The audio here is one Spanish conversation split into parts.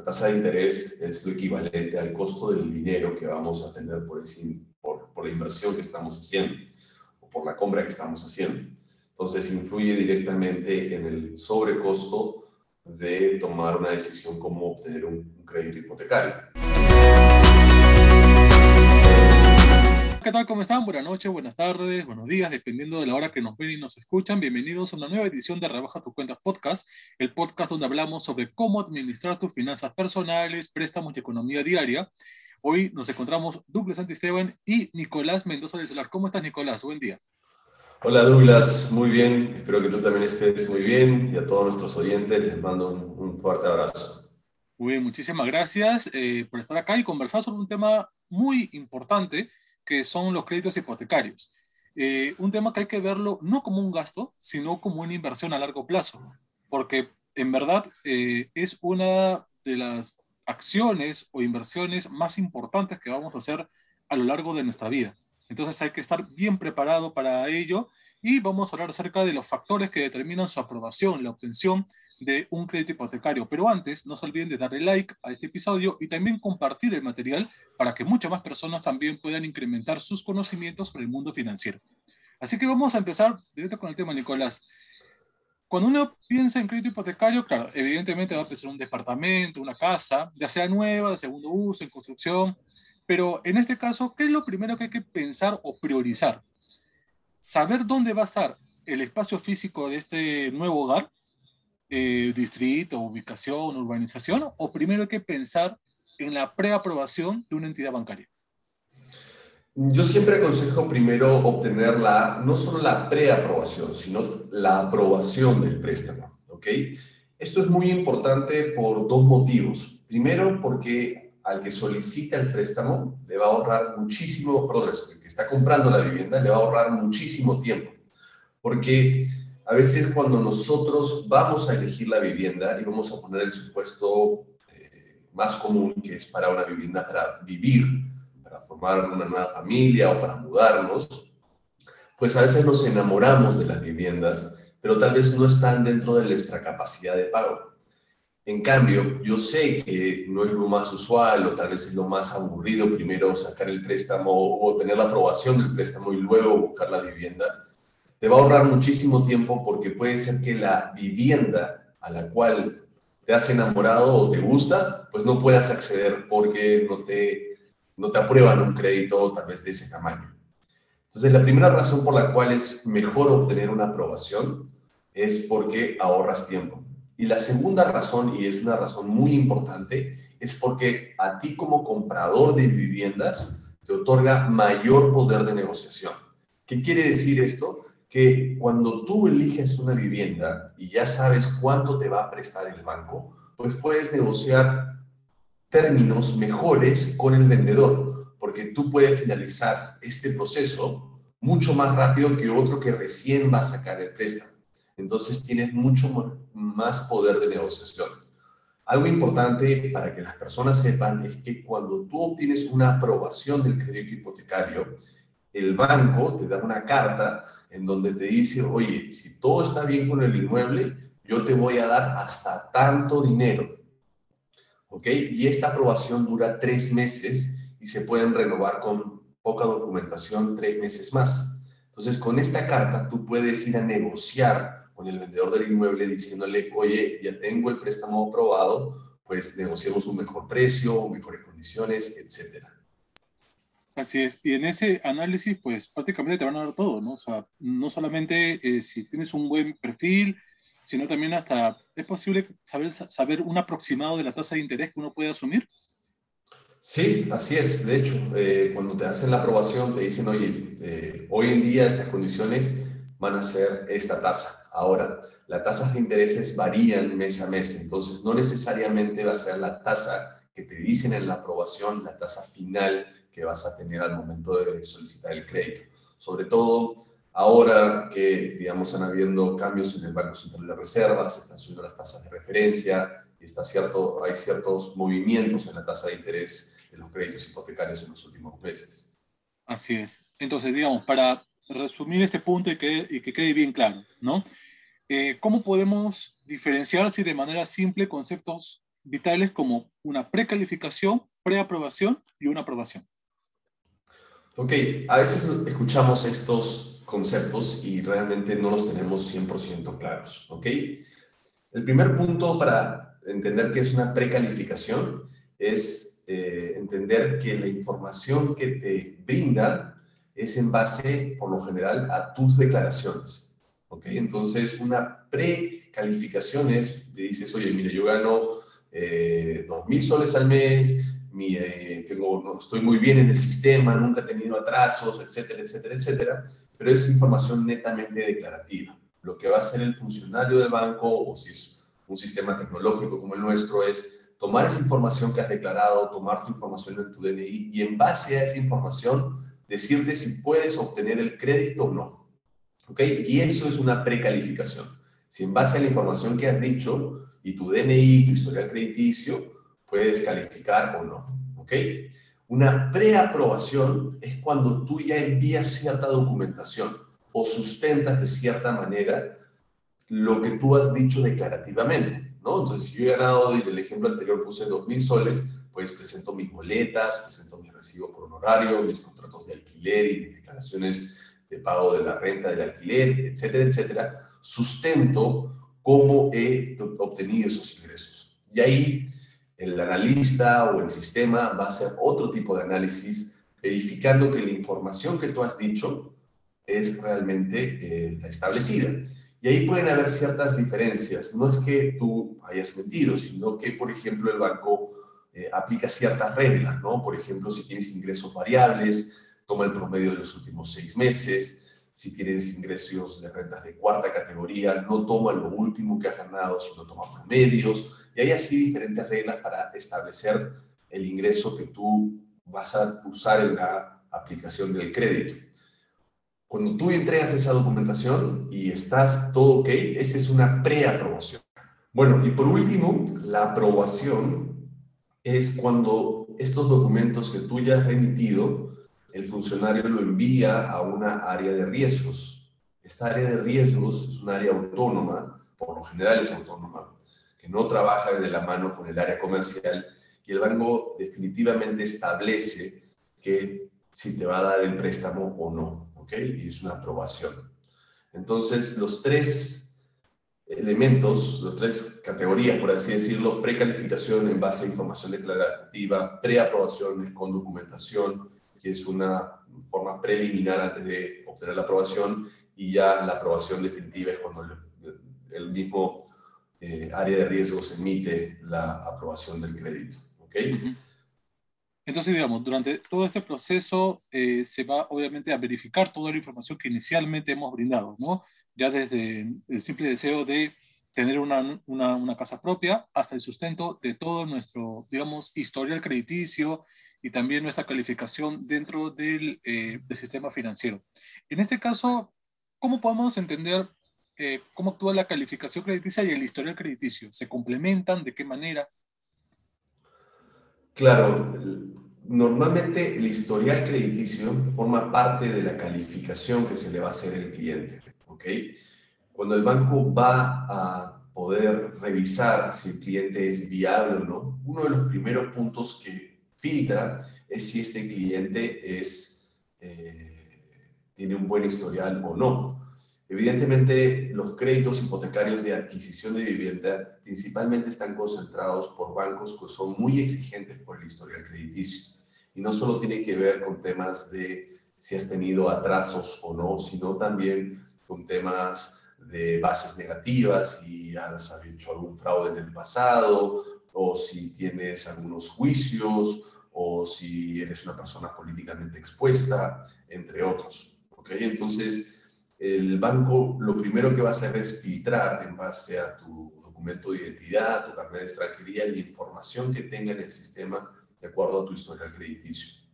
La tasa de interés es lo equivalente al costo del dinero que vamos a tener por, por, por la inversión que estamos haciendo o por la compra que estamos haciendo. Entonces, influye directamente en el sobrecosto de tomar una decisión como obtener un, crédito hipotecario. ¿Qué tal? ¿Cómo están? Buenas noches, buenas tardes, buenos días, dependiendo de la hora que nos ven y nos escuchan. Bienvenidos a una nueva edición de Rebaja tu Cuenta Podcast, el podcast donde hablamos sobre cómo administrar tus finanzas personales, préstamos y economía diaria. Hoy nos encontramos Douglas Santisteban y Nicolás Mendoza de Solar. ¿Cómo estás, Nicolás? Buen día. Hola Douglas, muy bien, espero que tú también estés muy bien y a todos nuestros oyentes les mando un, fuerte abrazo. Muy bien, muchísimas gracias eh, por estar acá y conversar sobre un tema muy importante que son los créditos hipotecarios. Eh, un tema que hay que verlo no como un gasto, sino como una inversión a largo plazo, porque en verdad eh, es una de las acciones o inversiones más importantes que vamos a hacer a lo largo de nuestra vida. Entonces hay que estar bien preparado para ello y vamos a hablar acerca de los factores que determinan su aprobación, la obtención de un crédito hipotecario. Pero antes, no se olviden de darle like a este episodio y también compartir el material para que muchas más personas también puedan incrementar sus conocimientos sobre el mundo financiero. Así que vamos a empezar directo con el tema, Nicolás. Cuando uno piensa en crédito hipotecario, claro, evidentemente va a pensar un departamento, una casa, ya sea nueva, de segundo uso, en construcción, pero en este caso, ¿qué es lo primero que hay que pensar o priorizar? Saber dónde va a estar el espacio físico de este nuevo hogar, eh, distrito, ubicación, urbanización, o primero hay que pensar en la preaprobación de una entidad bancaria. Yo siempre aconsejo primero obtener la, no solo la preaprobación, sino la aprobación del préstamo. ¿ok? Esto es muy importante por dos motivos. Primero, porque al que solicita el préstamo le va a ahorrar muchísimo, perdón, el que está comprando la vivienda le va a ahorrar muchísimo tiempo. Porque a veces cuando nosotros vamos a elegir la vivienda y vamos a poner el supuesto eh, más común, que es para una vivienda para vivir, para formar una nueva familia o para mudarnos, pues a veces nos enamoramos de las viviendas, pero tal vez no están dentro de nuestra capacidad de pago. En cambio, yo sé que no es lo más usual o tal vez es lo más aburrido primero sacar el préstamo o tener la aprobación del préstamo y luego buscar la vivienda. Te va a ahorrar muchísimo tiempo porque puede ser que la vivienda a la cual te has enamorado o te gusta, pues no puedas acceder porque no te, no te aprueban un crédito tal vez de ese tamaño. Entonces, la primera razón por la cual es mejor obtener una aprobación es porque ahorras tiempo. Y la segunda razón, y es una razón muy importante, es porque a ti como comprador de viviendas te otorga mayor poder de negociación. ¿Qué quiere decir esto? Que cuando tú eliges una vivienda y ya sabes cuánto te va a prestar el banco, pues puedes negociar términos mejores con el vendedor, porque tú puedes finalizar este proceso mucho más rápido que otro que recién va a sacar el préstamo. Entonces tienes mucho más poder de negociación. Algo importante para que las personas sepan es que cuando tú obtienes una aprobación del crédito hipotecario, el banco te da una carta en donde te dice, oye, si todo está bien con el inmueble, yo te voy a dar hasta tanto dinero. ¿Ok? Y esta aprobación dura tres meses y se pueden renovar con poca documentación tres meses más. Entonces, con esta carta tú puedes ir a negociar con el vendedor del inmueble diciéndole, oye, ya tengo el préstamo aprobado, pues negociemos un mejor precio, mejores condiciones, etcétera. Así es. Y en ese análisis, pues prácticamente te van a dar todo, ¿no? O sea, no solamente eh, si tienes un buen perfil, sino también hasta, ¿es posible saber, saber un aproximado de la tasa de interés que uno puede asumir? Sí, así es. De hecho, eh, cuando te hacen la aprobación, te dicen, oye, eh, hoy en día estas condiciones van a ser esta tasa. Ahora, las tasas de intereses varían mes a mes, entonces no necesariamente va a ser la tasa que te dicen en la aprobación, la tasa final que vas a tener al momento de solicitar el crédito. Sobre todo ahora que, digamos, han habido cambios en el Banco Central de Reservas, están subiendo las tasas de referencia, y está cierto, hay ciertos movimientos en la tasa de interés de los créditos hipotecarios en los últimos meses. Así es. Entonces, digamos, para resumir este punto y que, y que quede bien claro, ¿no? Eh, ¿Cómo podemos diferenciar si de manera simple conceptos vitales como una precalificación, preaprobación y una aprobación. Ok, a veces escuchamos estos conceptos y realmente no los tenemos 100% claros, ¿ok? El primer punto para entender qué es una precalificación es eh, entender que la información que te brinda es en base, por lo general, a tus declaraciones, ¿ok? Entonces, una precalificación es, te dices, oye, mire, yo gano eh, 2.000 soles al mes, eh, tengo, estoy muy bien en el sistema, nunca he tenido atrasos, etcétera, etcétera, etcétera, pero es información netamente declarativa. Lo que va a hacer el funcionario del banco, o si es un sistema tecnológico como el nuestro, es tomar esa información que has declarado, tomar tu información en tu DNI y en base a esa información decirte si puedes obtener el crédito o no. ¿Ok? Y eso es una precalificación. Si en base a la información que has dicho y tu DNI, tu historial crediticio, puedes calificar o no. ¿Ok? Una preaprobación es cuando tú ya envías cierta documentación o sustentas de cierta manera lo que tú has dicho declarativamente, ¿no? Entonces, si yo he ganado, el ejemplo anterior puse 2.000 soles, pues presento mis boletas, presento mi recibo por honorario, mis contratos de alquiler y mis declaraciones de pago de la renta del alquiler, etcétera, etcétera, sustento cómo he obtenido esos ingresos. Y ahí el analista o el sistema va a hacer otro tipo de análisis, verificando que la información que tú has dicho es realmente eh, establecida. Y ahí pueden haber ciertas diferencias. No es que tú hayas mentido, sino que, por ejemplo, el banco eh, aplica ciertas reglas, ¿no? Por ejemplo, si tienes ingresos variables, toma el promedio de los últimos seis meses. Si tienes ingresos de rentas de cuarta categoría, no toma lo último que has ganado, sino toma promedios y hay así diferentes reglas para establecer el ingreso que tú vas a usar en la aplicación del crédito. Cuando tú entregas esa documentación y estás todo ok, esa es una preaprobación. Bueno, y por último, la aprobación es cuando estos documentos que tú ya has remitido, el funcionario lo envía a una área de riesgos. Esta área de riesgos es un área autónoma, por lo general es autónoma, que no trabaja de la mano con el área comercial y el banco definitivamente establece que si te va a dar el préstamo o no, ¿ok? Y es una aprobación. Entonces, los tres elementos, las tres categorías, por así decirlo, precalificación en base a información declarativa, preaprobación con documentación, que es una forma preliminar antes de obtener la aprobación, y ya la aprobación definitiva es cuando el, mismo eh, área de riesgos emite la aprobación del crédito. ¿ok? Entonces, digamos, durante todo este proceso eh, se va obviamente a verificar toda la información que inicialmente hemos brindado, ¿no? Ya desde el simple deseo de tener una, una, una, casa propia hasta el sustento de todo nuestro, digamos, historial crediticio y también nuestra calificación dentro del, eh, del sistema financiero. En este caso, ¿cómo podemos entender eh, cómo actúa la calificación crediticia y el historial crediticio. ¿Se complementan? ¿De qué manera? Claro, normalmente el historial crediticio forma parte de la calificación que se le va a hacer al cliente. ¿ok? Cuando el banco va a poder revisar si el cliente es viable o no, uno de los primeros puntos que filtra es si este cliente es, eh, tiene un buen historial o no. Evidentemente, los créditos hipotecarios de adquisición de vivienda principalmente están concentrados por bancos que son muy exigentes por el historial crediticio. Y no solo tiene que ver con temas de si has tenido atrasos o no, sino también con temas de bases negativas, si has hecho algún fraude en el pasado, o si tienes algunos juicios, o si eres una persona políticamente expuesta, entre otros. ¿okay? Entonces, el banco lo primero que va a hacer es filtrar en base a tu documento de identidad, tu carnet de extranjería la información que tenga en el sistema de acuerdo a tu historial crediticio.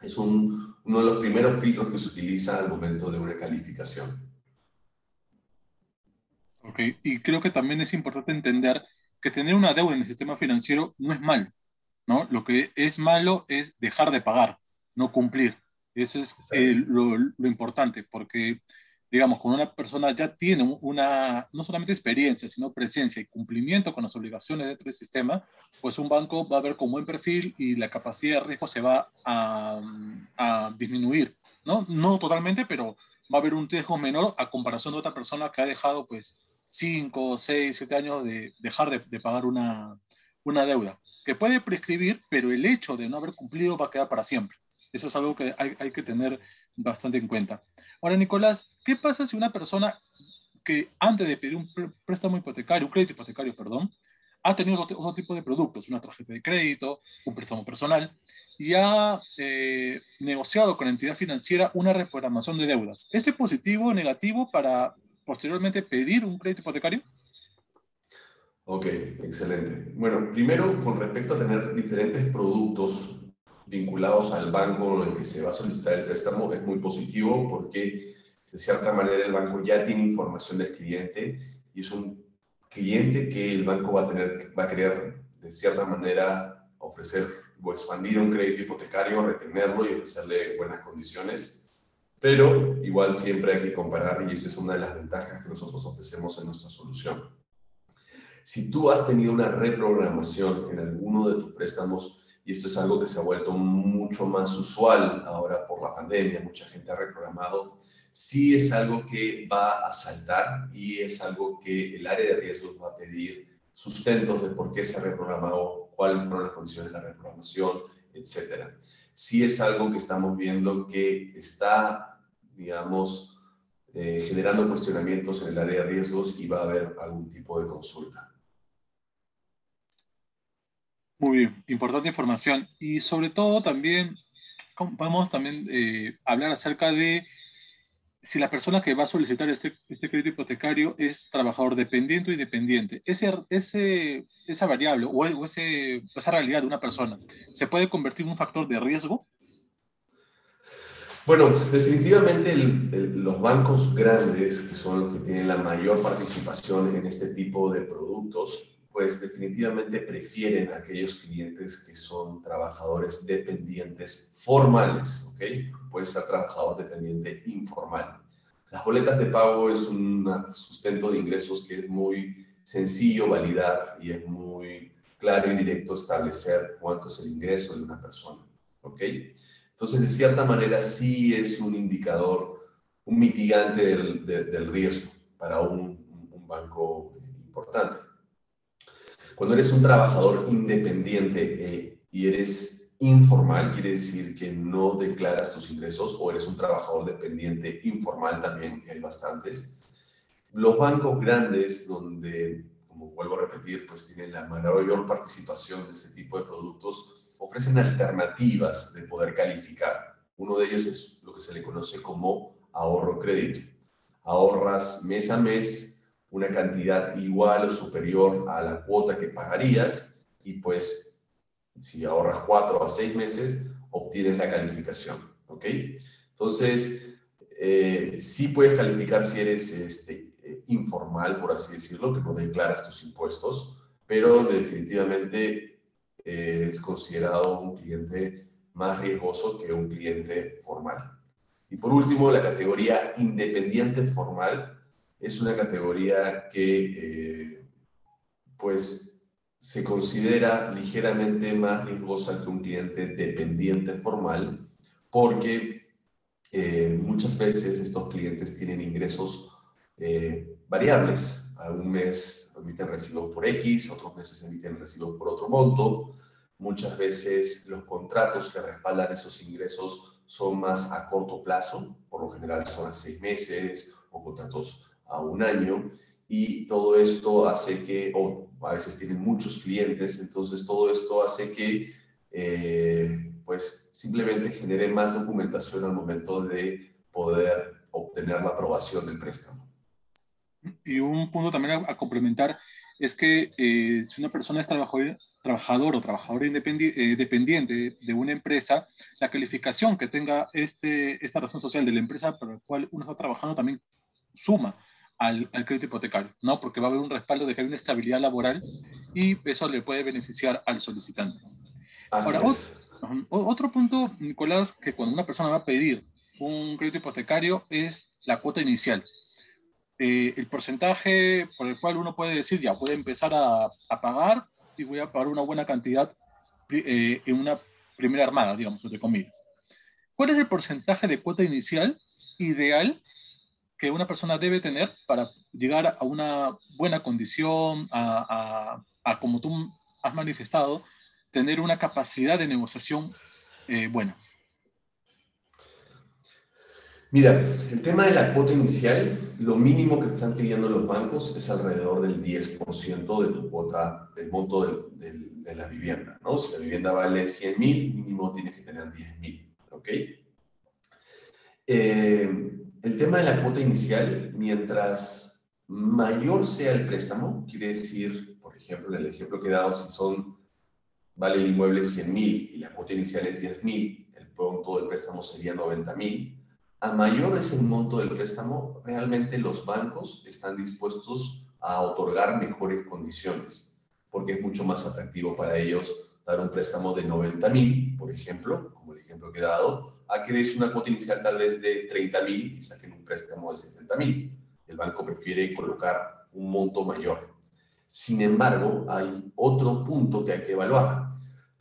Es uno de los primeros filtros que se utiliza al momento de una calificación. Ok, y creo que también es importante entender que tener una deuda en el sistema financiero no es malo, ¿no? Lo que es malo es dejar de pagar, no cumplir. Eso es lo, lo importante, porque digamos, cuando una persona ya tiene una, no solamente experiencia, sino presencia y cumplimiento con las obligaciones dentro del sistema, pues un banco va a ver con buen perfil y la capacidad de riesgo se va a, disminuir, ¿no? No totalmente, pero va a haber un riesgo menor a comparación de otra persona que ha dejado, pues, 5, 6, 7 años de dejar de, de pagar una, una deuda, que puede prescribir, pero el hecho de no haber cumplido va a quedar para siempre. Eso es algo que hay, hay que tener bastante en cuenta. Ahora, Nicolás, ¿qué pasa si una persona que antes de pedir un préstamo hipotecario, un crédito hipotecario, perdón, ha tenido otro, tipo de productos, una tarjeta de crédito, un préstamo personal, y ha eh, negociado con la entidad financiera una reprogramación de deudas. ¿Esto es positivo o negativo para posteriormente pedir un crédito hipotecario? Ok, excelente. Bueno, primero, con respecto a tener diferentes productos vinculados al banco en el que se va a solicitar el préstamo, es muy positivo porque de cierta manera el banco ya tiene información del cliente y es un cliente que el banco va a, tener, va a querer de cierta manera ofrecer o expandir un crédito hipotecario, retenerlo y ofrecerle buenas condiciones. Pero igual siempre hay que comparar y esa es una de las ventajas que nosotros ofrecemos en nuestra solución. Si tú has tenido una reprogramación en alguno de tus préstamos, y esto es algo que se ha vuelto mucho más usual ahora por la pandemia, mucha gente ha reprogramado, sí es algo que va a saltar y es algo que el área de riesgos va a pedir sustentos de por qué se ha reprogramado, cuáles fueron las condiciones de la reprogramación, etcétera. Sí es algo que estamos viendo que está, digamos, eh, generando cuestionamientos en el área de riesgos y va a haber algún tipo de consulta. Muy bien, importante información. Y sobre todo también, vamos también eh, hablar acerca de si la persona que va a solicitar este, este crédito hipotecario es trabajador dependiente o independiente. Ese, ese, esa variable o, ese, esa realidad de una persona, ¿se puede convertir en un factor de riesgo? Bueno, definitivamente los bancos grandes, que son los que tienen la mayor participación en este tipo de productos, pues definitivamente prefieren aquellos clientes que son trabajadores dependientes formales, ¿ok? Puede ser trabajador dependiente informal. Las boletas de pago es un sustento de ingresos que es muy sencillo validar y es muy claro y directo establecer cuánto es el ingreso de una persona, ¿ok? Entonces, de cierta manera, sí es un indicador, un mitigante del, riesgo para un banco importante. Cuando eres un trabajador independiente eh, y eres informal, quiere decir que no declaras tus ingresos o eres un trabajador dependiente informal también, que hay bastantes. Los bancos grandes, donde, como vuelvo a repetir, pues tienen la mayor participación de este tipo de productos, ofrecen alternativas de poder calificar. Uno de ellos es lo que se le conoce como ahorro crédito. Ahorras mes a mes una cantidad igual o superior a la cuota que pagarías y pues si ahorras cuatro a seis meses, obtienes la calificación, ¿ok? Entonces, eh, sí puedes calificar si eres este, eh, informal, por así decirlo, que no declaras tus impuestos, pero definitivamente eh, es considerado un cliente más riesgoso que un cliente formal. Y por último, la categoría independiente formal es una categoría que eh, pues se considera ligeramente más riesgosa que un cliente dependiente formal porque eh, muchas veces estos clientes tienen ingresos eh, variables. Algún mes emiten recibos por X, otros meses emiten recibos por otro monto. Muchas veces los contratos que respaldan esos ingresos son más a corto plazo, por lo general son a seis meses o contratos a un año y todo esto hace que, o a veces tienen muchos clientes, entonces todo esto hace que eh, pues simplemente genere más documentación al momento de poder obtener la aprobación del préstamo. Y un punto también a, complementar es que eh, si una persona es trabajador, o trabajador independiente, eh, dependiente de una empresa, la calificación que tenga este, esta razón social de la empresa para la cual uno está trabajando también suma al, crédito hipotecario, ¿no? Porque va a haber un respaldo de que hay una estabilidad laboral y eso le puede beneficiar al solicitante. Ahora, otro, punto, Nicolás, que cuando una persona va a pedir un crédito hipotecario es la cuota inicial. Eh, el porcentaje por el cual uno puede decir, ya, puede empezar a, a pagar y voy a pagar una buena cantidad eh, en una primera armada, digamos, entre comillas. ¿Cuál es el porcentaje de cuota inicial ideal que una persona debe tener para llegar a una buena condición, a, a, como tú has manifestado, tener una capacidad de negociación eh, buena? Mira, el tema de la cuota inicial, lo mínimo que están pidiendo los bancos es alrededor del 10% de tu cuota, del monto de, la vivienda, ¿no? Si la vivienda vale 100 mil, mínimo tienes que tener 10 mil, ¿ok? Eh, el tema de la cuota inicial, mientras mayor sea el préstamo, quiere decir, por ejemplo, en el ejemplo que he dado, si son, vale el inmueble 100 mil y la cuota inicial es 10 mil, el monto del préstamo sería 90 mil a mayor es el monto del préstamo, realmente los bancos están dispuestos a otorgar mejores condiciones, porque es mucho más atractivo para ellos dar un préstamo de 90 mil, por ejemplo, como el ejemplo que he dado, a que des una cuota inicial tal vez de 30 mil y saquen un préstamo de 70 mil. El banco prefiere colocar un monto mayor. Sin embargo, hay otro punto que hay que evaluar.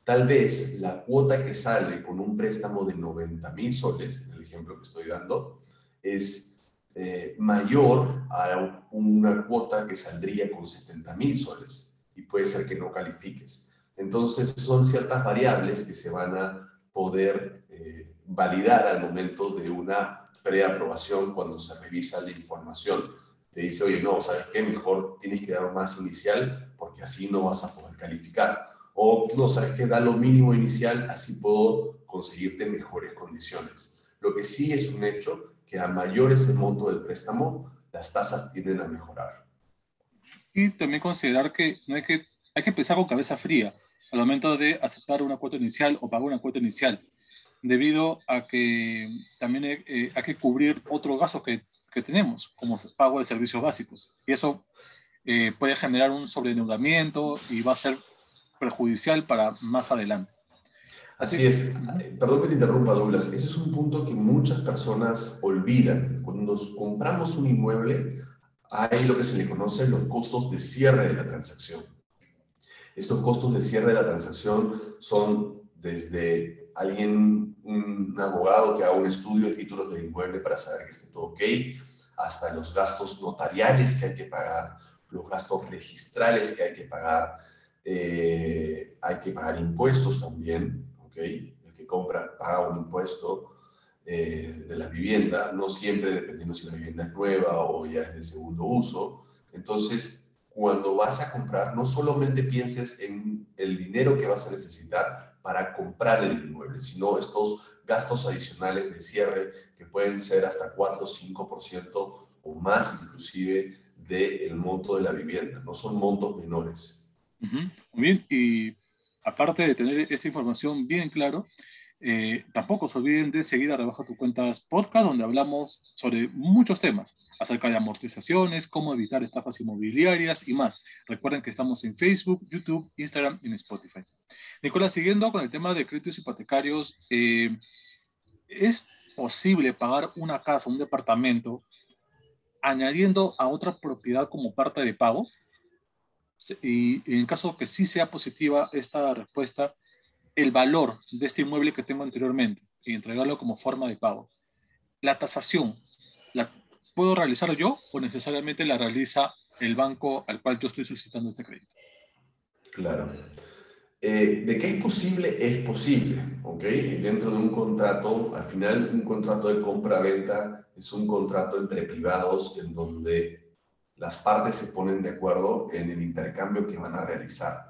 Tal vez la cuota que sale con un préstamo de 90 mil soles ejemplo que estoy dando, es eh, mayor a una cuota que saldría con 70 mil soles y puede ser que no califiques. Entonces son ciertas variables que se van a poder eh, validar al momento de una preaprobación cuando se revisa la información. Te dice, oye, no, ¿sabes qué? Mejor tienes que dar más inicial porque así no vas a poder calificar. O no, ¿sabes qué? Da lo mínimo inicial, así puedo conseguirte mejores condiciones. Lo que sí es un hecho que a mayor es el monto del préstamo, las tasas tienden a mejorar. Y también considerar que, no hay, que hay que pensar con cabeza fría al momento de aceptar una cuota inicial o pagar una cuota inicial, debido a que también eh, hay que cubrir otros gastos que, que, tenemos, como pago de servicios básicos. Y eso eh, puede generar un sobreendeudamiento y va a ser perjudicial para más adelante. Así es. Perdón que te interrumpa, Douglas. Ese es un punto que muchas personas olvidan. Cuando compramos un inmueble, hay lo que se le conoce los costos de cierre de la transacción. Estos costos de cierre de la transacción son desde alguien, un abogado que haga un estudio de títulos del inmueble para saber que esté todo ok, hasta los gastos notariales que hay que pagar, los gastos registrales que hay que pagar, eh, hay que pagar impuestos también, el que compra paga un impuesto eh, de la vivienda, no siempre dependiendo si la vivienda es nueva o ya es de segundo uso. Entonces, cuando vas a comprar, no solamente pienses en el dinero que vas a necesitar para comprar el inmueble, sino estos gastos adicionales de cierre que pueden ser hasta 4 o 5% o más inclusive del monto de la vivienda. No son montos menores. Muy bien, y aparte de tener esta información bien claro, eh, tampoco se olviden de seguir a Rebaja tu Cuentas podcast, donde hablamos sobre muchos temas acerca de amortizaciones, cómo evitar estafas inmobiliarias y más. Recuerden que estamos en Facebook, YouTube, Instagram y en Spotify. Nicolás, siguiendo con el tema de créditos hipotecarios, eh, ¿es posible pagar una casa, un departamento, añadiendo a otra propiedad como parte de pago? y en caso que sí sea positiva esta respuesta, el valor de este inmueble que tengo anteriormente y entregarlo como forma de pago. La tasación, ¿la puedo realizar yo o necesariamente la realiza el banco al cual yo estoy solicitando este crédito? Claro. Eh, de qué es posible, es posible, ¿ok? Dentro de un contrato, al final un contrato de compra-venta es un contrato entre privados en donde las partes se ponen de acuerdo en el intercambio que van a realizar.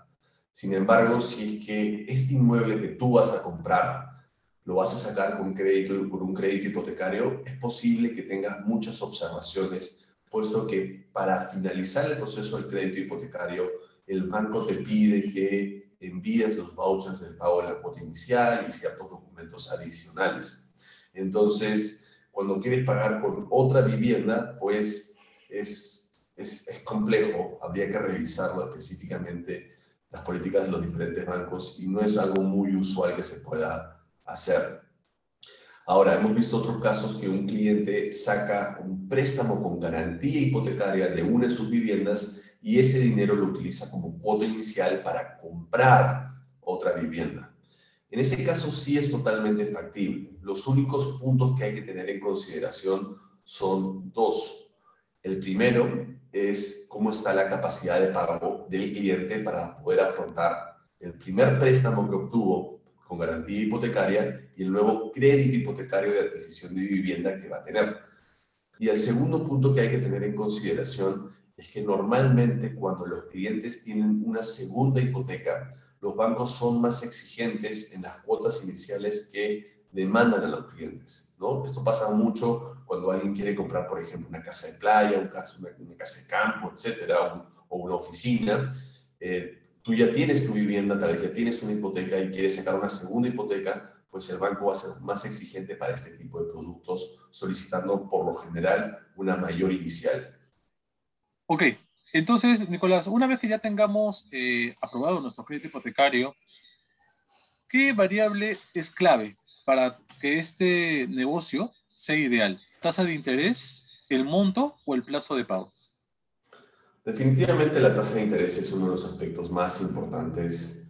Sin embargo, si es que este inmueble que tú vas a comprar lo vas a sacar con crédito por un crédito hipotecario, es posible que tengas muchas observaciones, puesto que para finalizar el proceso del crédito hipotecario, el banco te pide que envíes los vouchers del pago de la cuota inicial y ciertos documentos adicionales. Entonces, cuando quieres pagar con otra vivienda, pues es es, complejo, habría que revisarlo específicamente las políticas de los diferentes bancos y no es algo muy usual que se pueda hacer. Ahora, hemos visto otros casos que un cliente saca un préstamo con garantía hipotecaria de una de sus viviendas y ese dinero lo utiliza como cuota inicial para comprar otra vivienda. En ese caso sí es totalmente factible. Los únicos puntos que hay que tener en consideración son dos. El primero es cómo está la capacidad de pago del cliente para poder afrontar el primer préstamo que obtuvo con garantía hipotecaria y el nuevo crédito hipotecario de adquisición de vivienda que va a tener. Y el segundo punto que hay que tener en consideración es que normalmente cuando los clientes tienen una segunda hipoteca, los bancos son más exigentes en las cuotas iniciales que demandan a los clientes, ¿no? Esto pasa mucho cuando alguien quiere comprar, por ejemplo, una casa de playa, una, casa de campo, etcétera, o, una oficina. Eh, tú ya tienes tu vivienda, tal vez ya tienes una hipoteca y quieres sacar una segunda hipoteca, pues el banco va a ser más exigente para este tipo de productos, solicitando por lo general una mayor inicial. Ok, entonces, Nicolás, una vez que ya tengamos eh, aprobado nuestro crédito hipotecario, ¿qué variable es clave para que este negocio sea ideal? ¿Tasa de interés, el monto o el plazo de pago? Definitivamente la tasa de interés es uno de los aspectos más importantes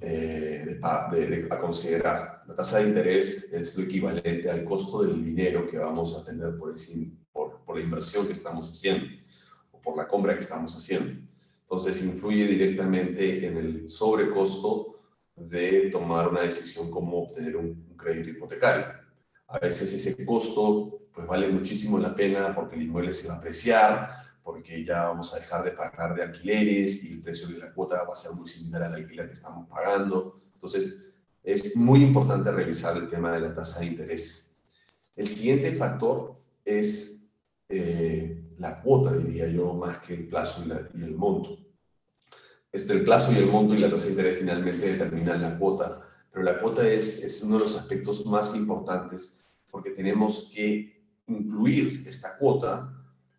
eh, a considerar. La tasa de interés es lo equivalente al costo del dinero que vamos a tener por, por, la inversión que estamos haciendo o por la compra que estamos haciendo. Entonces influye directamente en el sobrecosto de tomar una decisión como obtener un crédito hipotecario. A veces ese costo pues vale muchísimo la pena porque el inmueble se va a apreciar, porque ya vamos a dejar de pagar de alquileres y el precio de la cuota va a ser muy similar al alquiler que estamos pagando. Entonces, es muy importante revisar el tema de la tasa de interés. El siguiente factor es eh, la cuota, diría yo, más que el plazo y, el monto. Este, el plazo y el monto y la tasa de interés finalmente determinan la cuota, pero la cuota es, es uno de los aspectos más importantes porque tenemos que incluir esta cuota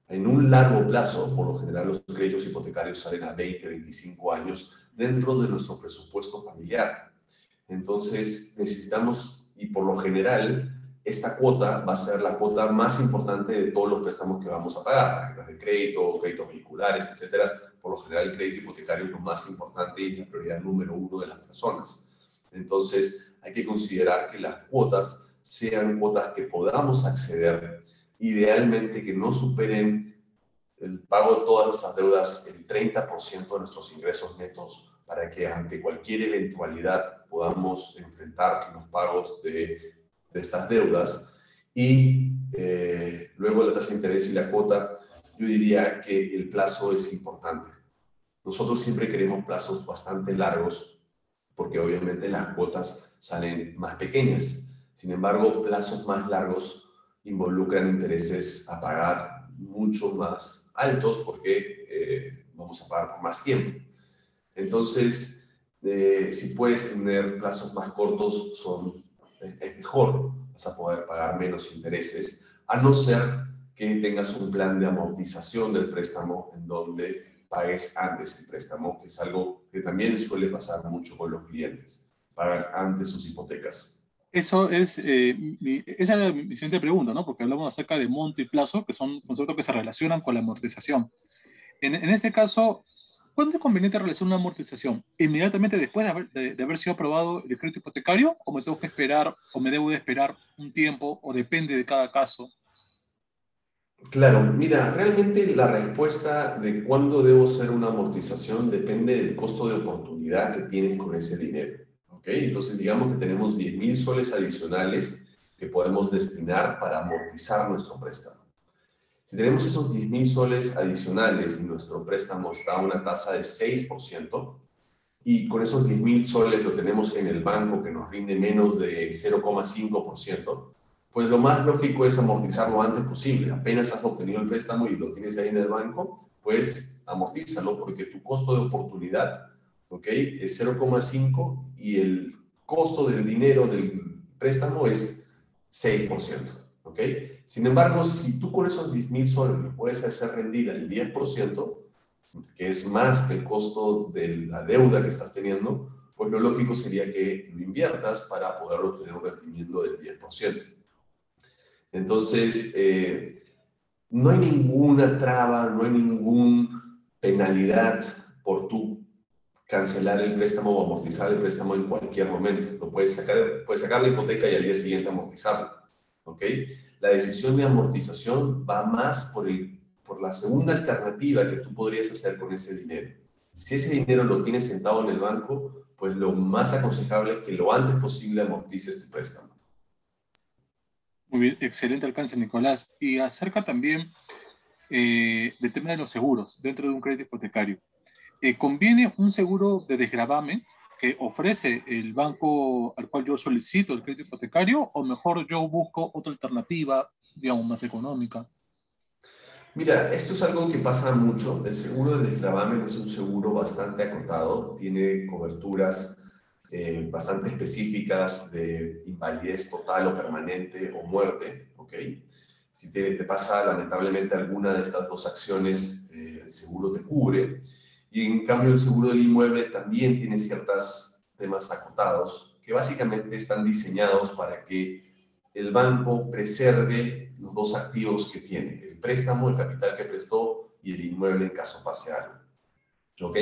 en un largo plazo, por lo general los créditos hipotecarios salen a 20, 25 años dentro de nuestro presupuesto familiar. Entonces necesitamos, y por lo general, esta cuota va a ser la cuota más importante de todos los préstamos que vamos a pagar, tarjetas de crédito, créditos vehiculares, etcétera. Por lo general, el crédito hipotecario es lo más importante y la prioridad número uno de las personas. Entonces, hay que considerar que las cuotas sean cuotas que podamos acceder idealmente que no superen el pago de todas nuestras deudas el 30% de nuestros ingresos netos para que ante cualquier eventualidad podamos enfrentar los pagos de, de estas deudas. Y eh, luego la tasa de interés y la cuota, yo diría que el plazo es importante. Nosotros siempre queremos plazos bastante largos porque obviamente las cuotas salen más pequeñas. Sin embargo, plazos más largos involucran intereses a pagar mucho más altos porque eh, vamos a pagar por más tiempo. Entonces, eh, si puedes tener plazos más cortos, son, eh, es mejor, vas a poder pagar menos intereses, a no ser que tengas un plan de amortización del préstamo en donde pagues antes el préstamo, que es algo que también suele pasar mucho con los clientes, pagar antes sus hipotecas. Eso es, eh, esa es mi siguiente pregunta, ¿no? Porque hablamos acerca de monto y plazo, que son conceptos que se relacionan con la amortización. En, en este caso, ¿cuándo es conveniente realizar una amortización? ¿Inmediatamente después de haber, de, haber, sido aprobado el crédito hipotecario? ¿O me tengo que esperar, o me debo de esperar un tiempo, o depende de cada caso? Claro, mira, realmente la respuesta de cuándo debo hacer una amortización depende del costo de oportunidad que tienes con ese dinero. Entonces, digamos que tenemos 10 mil soles adicionales que podemos destinar para amortizar nuestro préstamo. Si tenemos esos 10 mil soles adicionales y nuestro préstamo está a una tasa de 6%, y con esos 10 mil soles lo tenemos en el banco que nos rinde menos de 0,5%, pues lo más lógico es amortizarlo antes posible. Apenas has obtenido el préstamo y lo tienes ahí en el banco, pues amortízalo porque tu costo de oportunidad ¿ok? Es 0,5 y el costo del dinero del préstamo es 6%, ¿ok? Sin embargo, si tú con esos 10 mil soles puedes hacer rendir el 10%, que es más que el costo de la deuda que estás teniendo, pues lo lógico sería que lo inviertas para poder obtener un rendimiento del 10%. Entonces, eh, no hay ninguna traba, no hay ninguna penalidad por tú cancelar el préstamo o amortizar el préstamo en cualquier momento. Lo puedes sacar, puedes sacar la hipoteca y al día siguiente amortizarlo. ¿ok? La decisión de amortización va más por, por la segunda alternativa que tú podrías hacer con ese dinero. Si ese dinero lo tienes sentado en el banco, pues lo más aconsejable es que lo antes posible amortices tu préstamo. Muy bien, excelente alcance, Nicolás. Y acerca también eh, del tema de los seguros dentro de un crédito hipotecario. Eh, ¿Conviene un seguro de desgravamen que ofrece el banco al cual yo solicito el crédito hipotecario o mejor yo busco otra alternativa, digamos, más económica? Mira, esto es algo que pasa mucho. El seguro de desgravamen es un seguro bastante acotado, tiene coberturas eh, bastante específicas de invalidez total o permanente o muerte, ¿ok? Si te, te pasa lamentablemente alguna de estas dos acciones, eh, el seguro te cubre. Y en cambio el seguro del inmueble también tiene ciertos temas acotados que básicamente están diseñados para que el banco preserve los dos activos que tiene, el préstamo, el capital que prestó y el inmueble en caso pase algo. ¿Ok?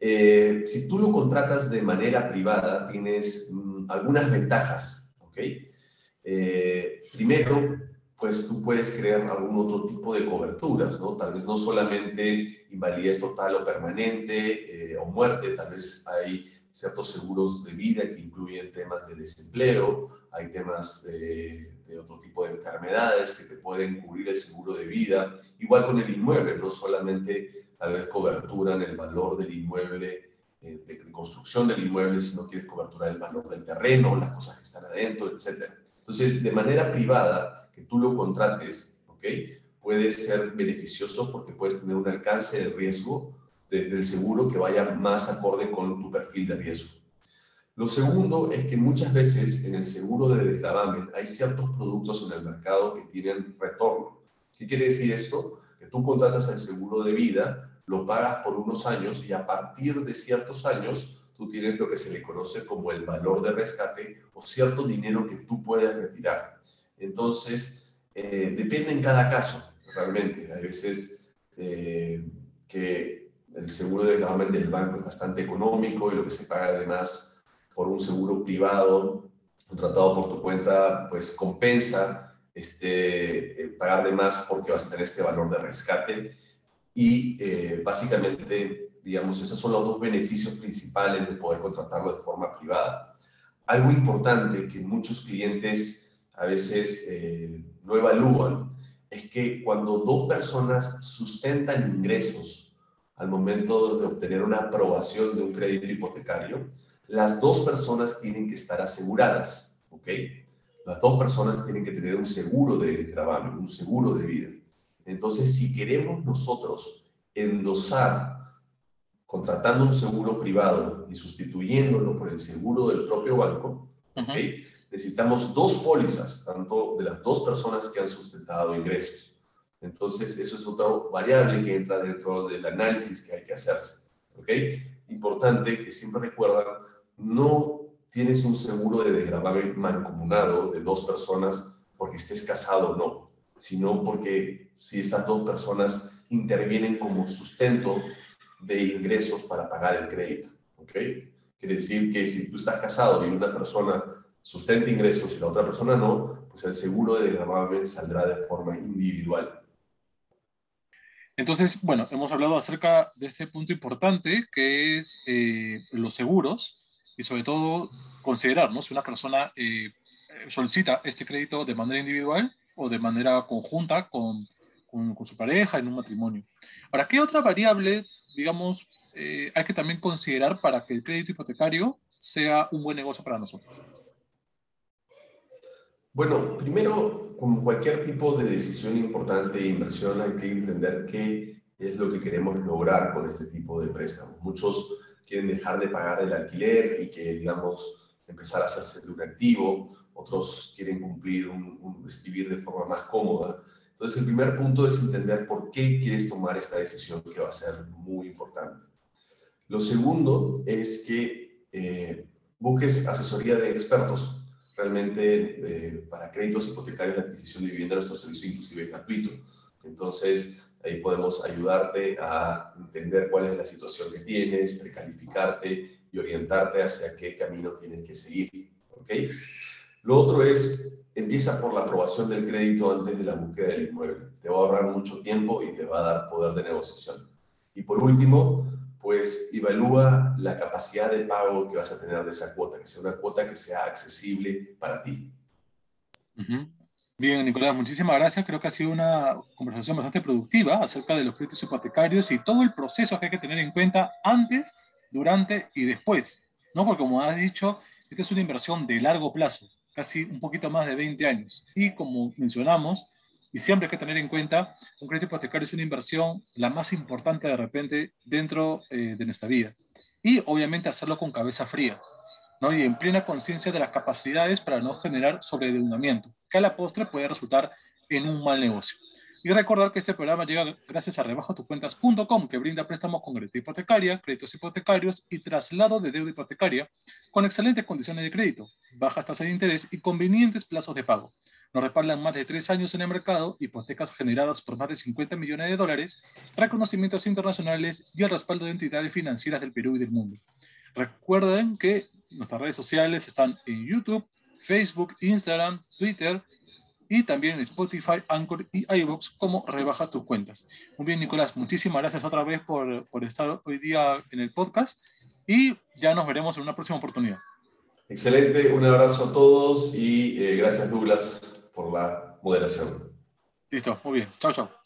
Eh, si tú lo contratas de manera privada, tienes mm, algunas ventajas. ¿Ok? Eh, primero, pues tú puedes crear algún otro tipo de coberturas, ¿no? Tal vez no solamente invalidez total o permanente eh, o muerte, tal vez hay ciertos seguros de vida que incluyen temas de desempleo, hay temas de, otro tipo de enfermedades que te pueden cubrir el seguro de vida, igual con el inmueble, no solamente tal vez cobertura en el valor del inmueble, eh, de, construcción del inmueble, sino quieres cobertura del valor del terreno, las cosas que están adentro, etc. Entonces, de manera privada, que tú lo contrates, ¿ok? Puede ser beneficioso porque puedes tener un alcance de riesgo del seguro que vaya más acorde con tu perfil de riesgo. Lo segundo es que muchas veces en el seguro de desgravamen hay ciertos productos en el mercado que tienen retorno. ¿Qué quiere decir esto? Que tú contratas el seguro de vida, lo pagas por unos años y a partir de ciertos años tú tienes lo que se le conoce como el valor de rescate o cierto dinero que tú puedes retirar. Entonces, eh, depende en cada caso, realmente. Hay veces eh, que el seguro de gravamen del banco es bastante económico y lo que se paga además por un seguro privado contratado por tu cuenta, pues compensa este, pagar de más porque vas a tener este valor de rescate. Y básicamente, digamos, esos son los dos beneficios principales de poder contratarlo de forma privada. Algo importante que muchos clientes a veces eh, no evalúan es que cuando dos personas sustentan ingresos al momento de obtener una aprobación de un crédito hipotecario, las dos personas tienen que estar aseguradas, ¿ok? Las dos personas tienen que tener un seguro de gravamen, un seguro de vida. Entonces, si queremos nosotros endosar contratando un seguro privado y sustituyéndolo por el seguro del propio banco, necesitamos dos pólizas, tanto de las dos personas que han sustentado ingresos. Entonces, eso es otra variable que entra dentro del análisis que hay que hacerse. ¿Ok? Importante que siempre recuerdan, no tienes un seguro de desgravamen mancomunado de dos personas porque estés casado o no, sino porque si esas dos personas intervienen como sustento de ingresos para pagar el crédito. ¿Ok? Quiere decir que si tú estás casado y una persona sustente ingresos y la otra persona no, pues el seguro de gravamen saldrá de forma individual. Entonces, bueno, hemos hablado acerca de este punto importante que es eh, los seguros y sobre todo considerar si una persona eh, solicita este crédito de manera individual o de manera conjunta con, su pareja en un matrimonio. Ahora, ¿qué otra variable, digamos, eh, hay que también considerar para que el crédito hipotecario sea un buen negocio para nosotros? Bueno, primero, como cualquier tipo de decisión importante de inversión, hay que entender qué es lo que queremos lograr con este tipo de préstamos. Muchos quieren dejar de pagar el alquiler y que, digamos, empezar a hacerse de un activo. Otros quieren cumplir, un, un, de forma más cómoda. Entonces, el primer punto es entender por qué quieres tomar esta decisión, que va a ser muy importante. Lo segundo es que eh, busques asesoría de expertos realmente eh, para créditos hipotecarios de adquisición de vivienda, nuestro servicio inclusive es gratuito. Entonces, ahí podemos ayudarte a entender cuál es la situación que tienes, precalificarte y orientarte hacia qué camino tienes que seguir. ¿ok? Lo otro es, empieza por la aprobación del crédito antes de la búsqueda del inmueble. Te va a ahorrar mucho tiempo y te va a dar poder de negociación. Y por último, pues evalúa la capacidad de pago que vas a tener de esa cuota, que sea una cuota que sea accesible para ti. Bien, Nicolás, muchísimas gracias. Creo que ha sido una conversación bastante productiva acerca de los créditos hipotecarios y todo el proceso que hay que tener en cuenta antes, durante y después. ¿no? Porque como has dicho, esta es una inversión de largo plazo, casi un poquito más de 20 años. Y como mencionamos, y siempre hay que tener en cuenta, un crédito hipotecario es una inversión la más importante de repente dentro eh, de nuestra vida. Y obviamente hacerlo con cabeza fría, ¿no? Y en plena conciencia de las capacidades para no generar sobreendeudamiento, que a la postre puede resultar en un mal negocio. Y recordar que este programa llega gracias a rebajatucuentas.com, que brinda préstamos con garantía hipotecaria, créditos hipotecarios y traslado de deuda hipotecaria con excelentes condiciones de crédito, bajas tasas de interés y convenientes plazos de pago. Nos respaldan más de tres años en el mercado, hipotecas generadas por más de 50 millones de dólares, reconocimientos internacionales y el respaldo de entidades financieras del Perú y del mundo. Recuerden que nuestras redes sociales están en YouTube, Facebook, Instagram, Twitter y también en Spotify, Anchor y iVoox como Rebaja tus cuentas. Muy bien, Nicolás, muchísimas gracias otra vez por, por estar hoy día en el podcast y ya nos veremos en una próxima oportunidad. Excelente, un abrazo a todos y eh, gracias Douglas por la moderación. Listo, muy bien. Chao, chao.